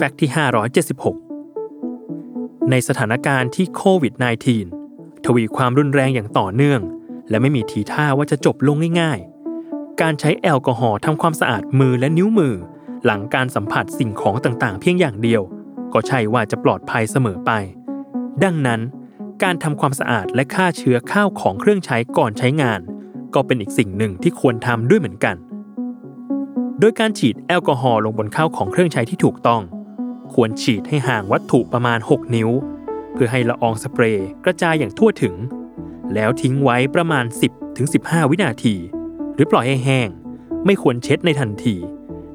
แฟกต์ที่ 576 ในสถานการณ์ที่โควิด -19 ทวีความรุนแรงอย่างต่อเนื่อง และไม่มีทีท่าว่าจะจบลงง่ายๆ การใช้แอลกอฮอล์ทำความสะอาดมือและนิ้วมือ หลังการสัมผัสสิ่งของต่างๆ เพียงอย่างเดียว ก็ใช่ว่าจะปลอดภัยเสมอไป ดังนั้น การทำความสะอาดและฆ่าเชื้อข้าวของเครื่องใช้ก่อนใช้งาน ก็เป็นอีกสิ่งหนึ่งที่ควรทำด้วยเหมือนกันโดยการฉีดแอลกอฮอล์ลงบนข้าวของเครื่องใช้ที่ถูกต้อง ควรฉีดให้ห่างวัตถุประมาณ 6 นิ้ว เพื่อให้ละอองสเปรย์กระจายอย่างทั่วถึง แล้วทิ้งไว้ประมาณ 10-15 วินาที หรือปล่อยให้แห้ง ไม่ควรเช็ดในทันที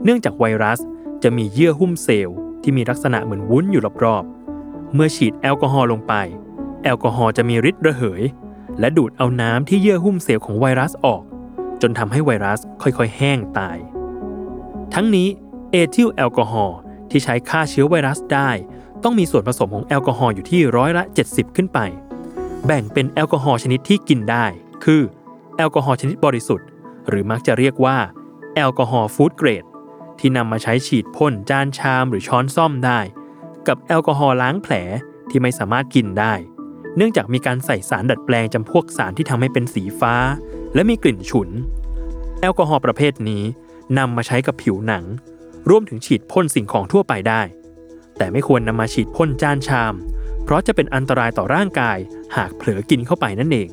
เนื่องจากไวรัสจะมีเยื่อหุ้มเซลล์ที่มีลักษณะเหมือนวุ้นอยู่รอบๆ เมื่อฉีดแอลกอฮอล์ลงไป แอลกอฮอล์จะมีฤทธิ์ระเหย และดูดเอาน้ำที่เยื่อหุ้มเซลล์ของไวรัสออก จนทำให้ไวรัสค่อยๆ แห้งตาย ทั้งนี้เอทิลแอลกอฮอล์ ที่ใช้ฆ่าเชื้อไวรัสได้ ต้องมีส่วนผสมของแอลกอฮอล์อยู่ที่ร้อยละ 70 ขึ้นไป แบ่งเป็นแอลกอฮอล์ชนิดที่กินได้ คือ แอลกอฮอล์ชนิดบริสุทธิ์ หรือมักจะเรียกว่า แอลกอฮอล์ food grade ที่นำมาใช้ฉีดพ่นจานชามหรือช้อนส้อมได้ กับแอลกอฮอล์ล้างแผลที่ไม่สามารถกินได้ เนื่องจากมีการใส่สารดัดแปลงจำพวกสารที่ทำให้เป็นสีฟ้า และมีกลิ่นฉุน แอลกอฮอล์ประเภทนี้นำมาใช้กับผิวหนัง รวมถึงฉีดพ่นสิ่งของทั่วไปได้ แต่ไม่ควรนำมาฉีดพ่นจานชาม เพราะจะเป็นอันตรายต่อร่างกายหากเผลอกินเข้าไปนั่นเอง